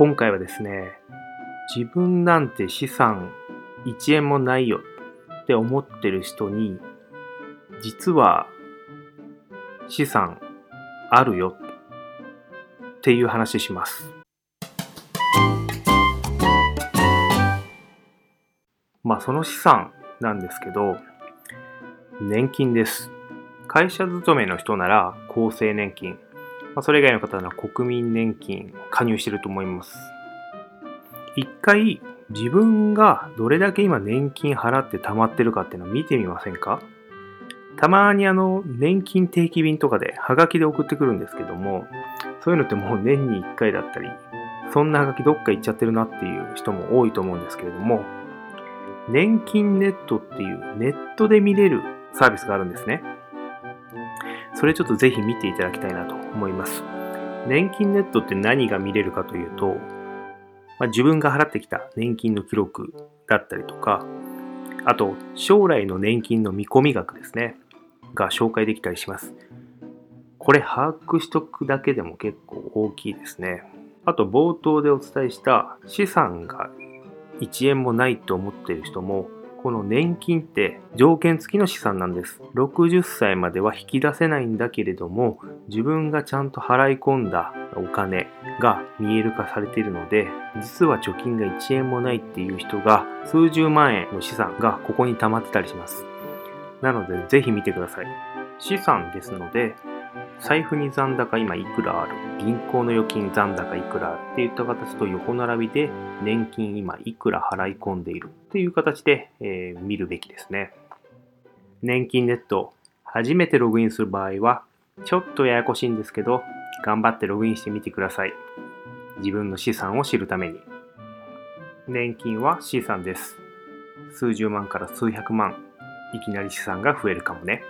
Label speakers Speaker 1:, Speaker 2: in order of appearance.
Speaker 1: 今回はですね、自分なんて資産1円もないよって思ってる人に、実は資産あるよっていう話します。まあその資産なんですけど、年金です。会社勤めの人なら厚生年金、まあ、それ以外の方なら国民年金加入してると思います。一回自分がどれだけ今年金払って貯まってるかっていうのを見てみませんか？たまにあの年金定期便とかでハガキで送ってくるんですけどもそういうのってもう年に1回だったりそんなハガキどっか行っちゃってるなっていう人も多いと思うんですけれども年金ネットっていうネットで見れるサービスがあるんですね。それちょっとぜひ見ていただきたいなと思います。年金ネットって何が見れるかというと、まあ、自分が払ってきた年金の記録だったりとか、あと将来の年金の見込み額ですね、が紹介できたりします。これ把握しとくだけでも結構大きいですね。あと冒頭でお伝えした資産が1円もないと思っている人もこの年金って条件付きの資産なんです。60歳までは引き出せないんだけれども、自分がちゃんと払い込んだお金が見える化されているので、実は貯金が1円もないっていう人が数十万円の資産がここに溜まってたりします。なのでぜひ見てください。資産ですので、財布に残高今いくらある？銀行の預金残高いくらっていった形と横並びで年金今いくら払い込んでいるっていう形で、えー、見るべきですね。年金ネット初めてログインする場合はちょっとややこしいんですけど頑張ってログインしてみてください。自分の資産を知るために。年金は資産です。数十万から数百万いきなり資産が増えるかもね。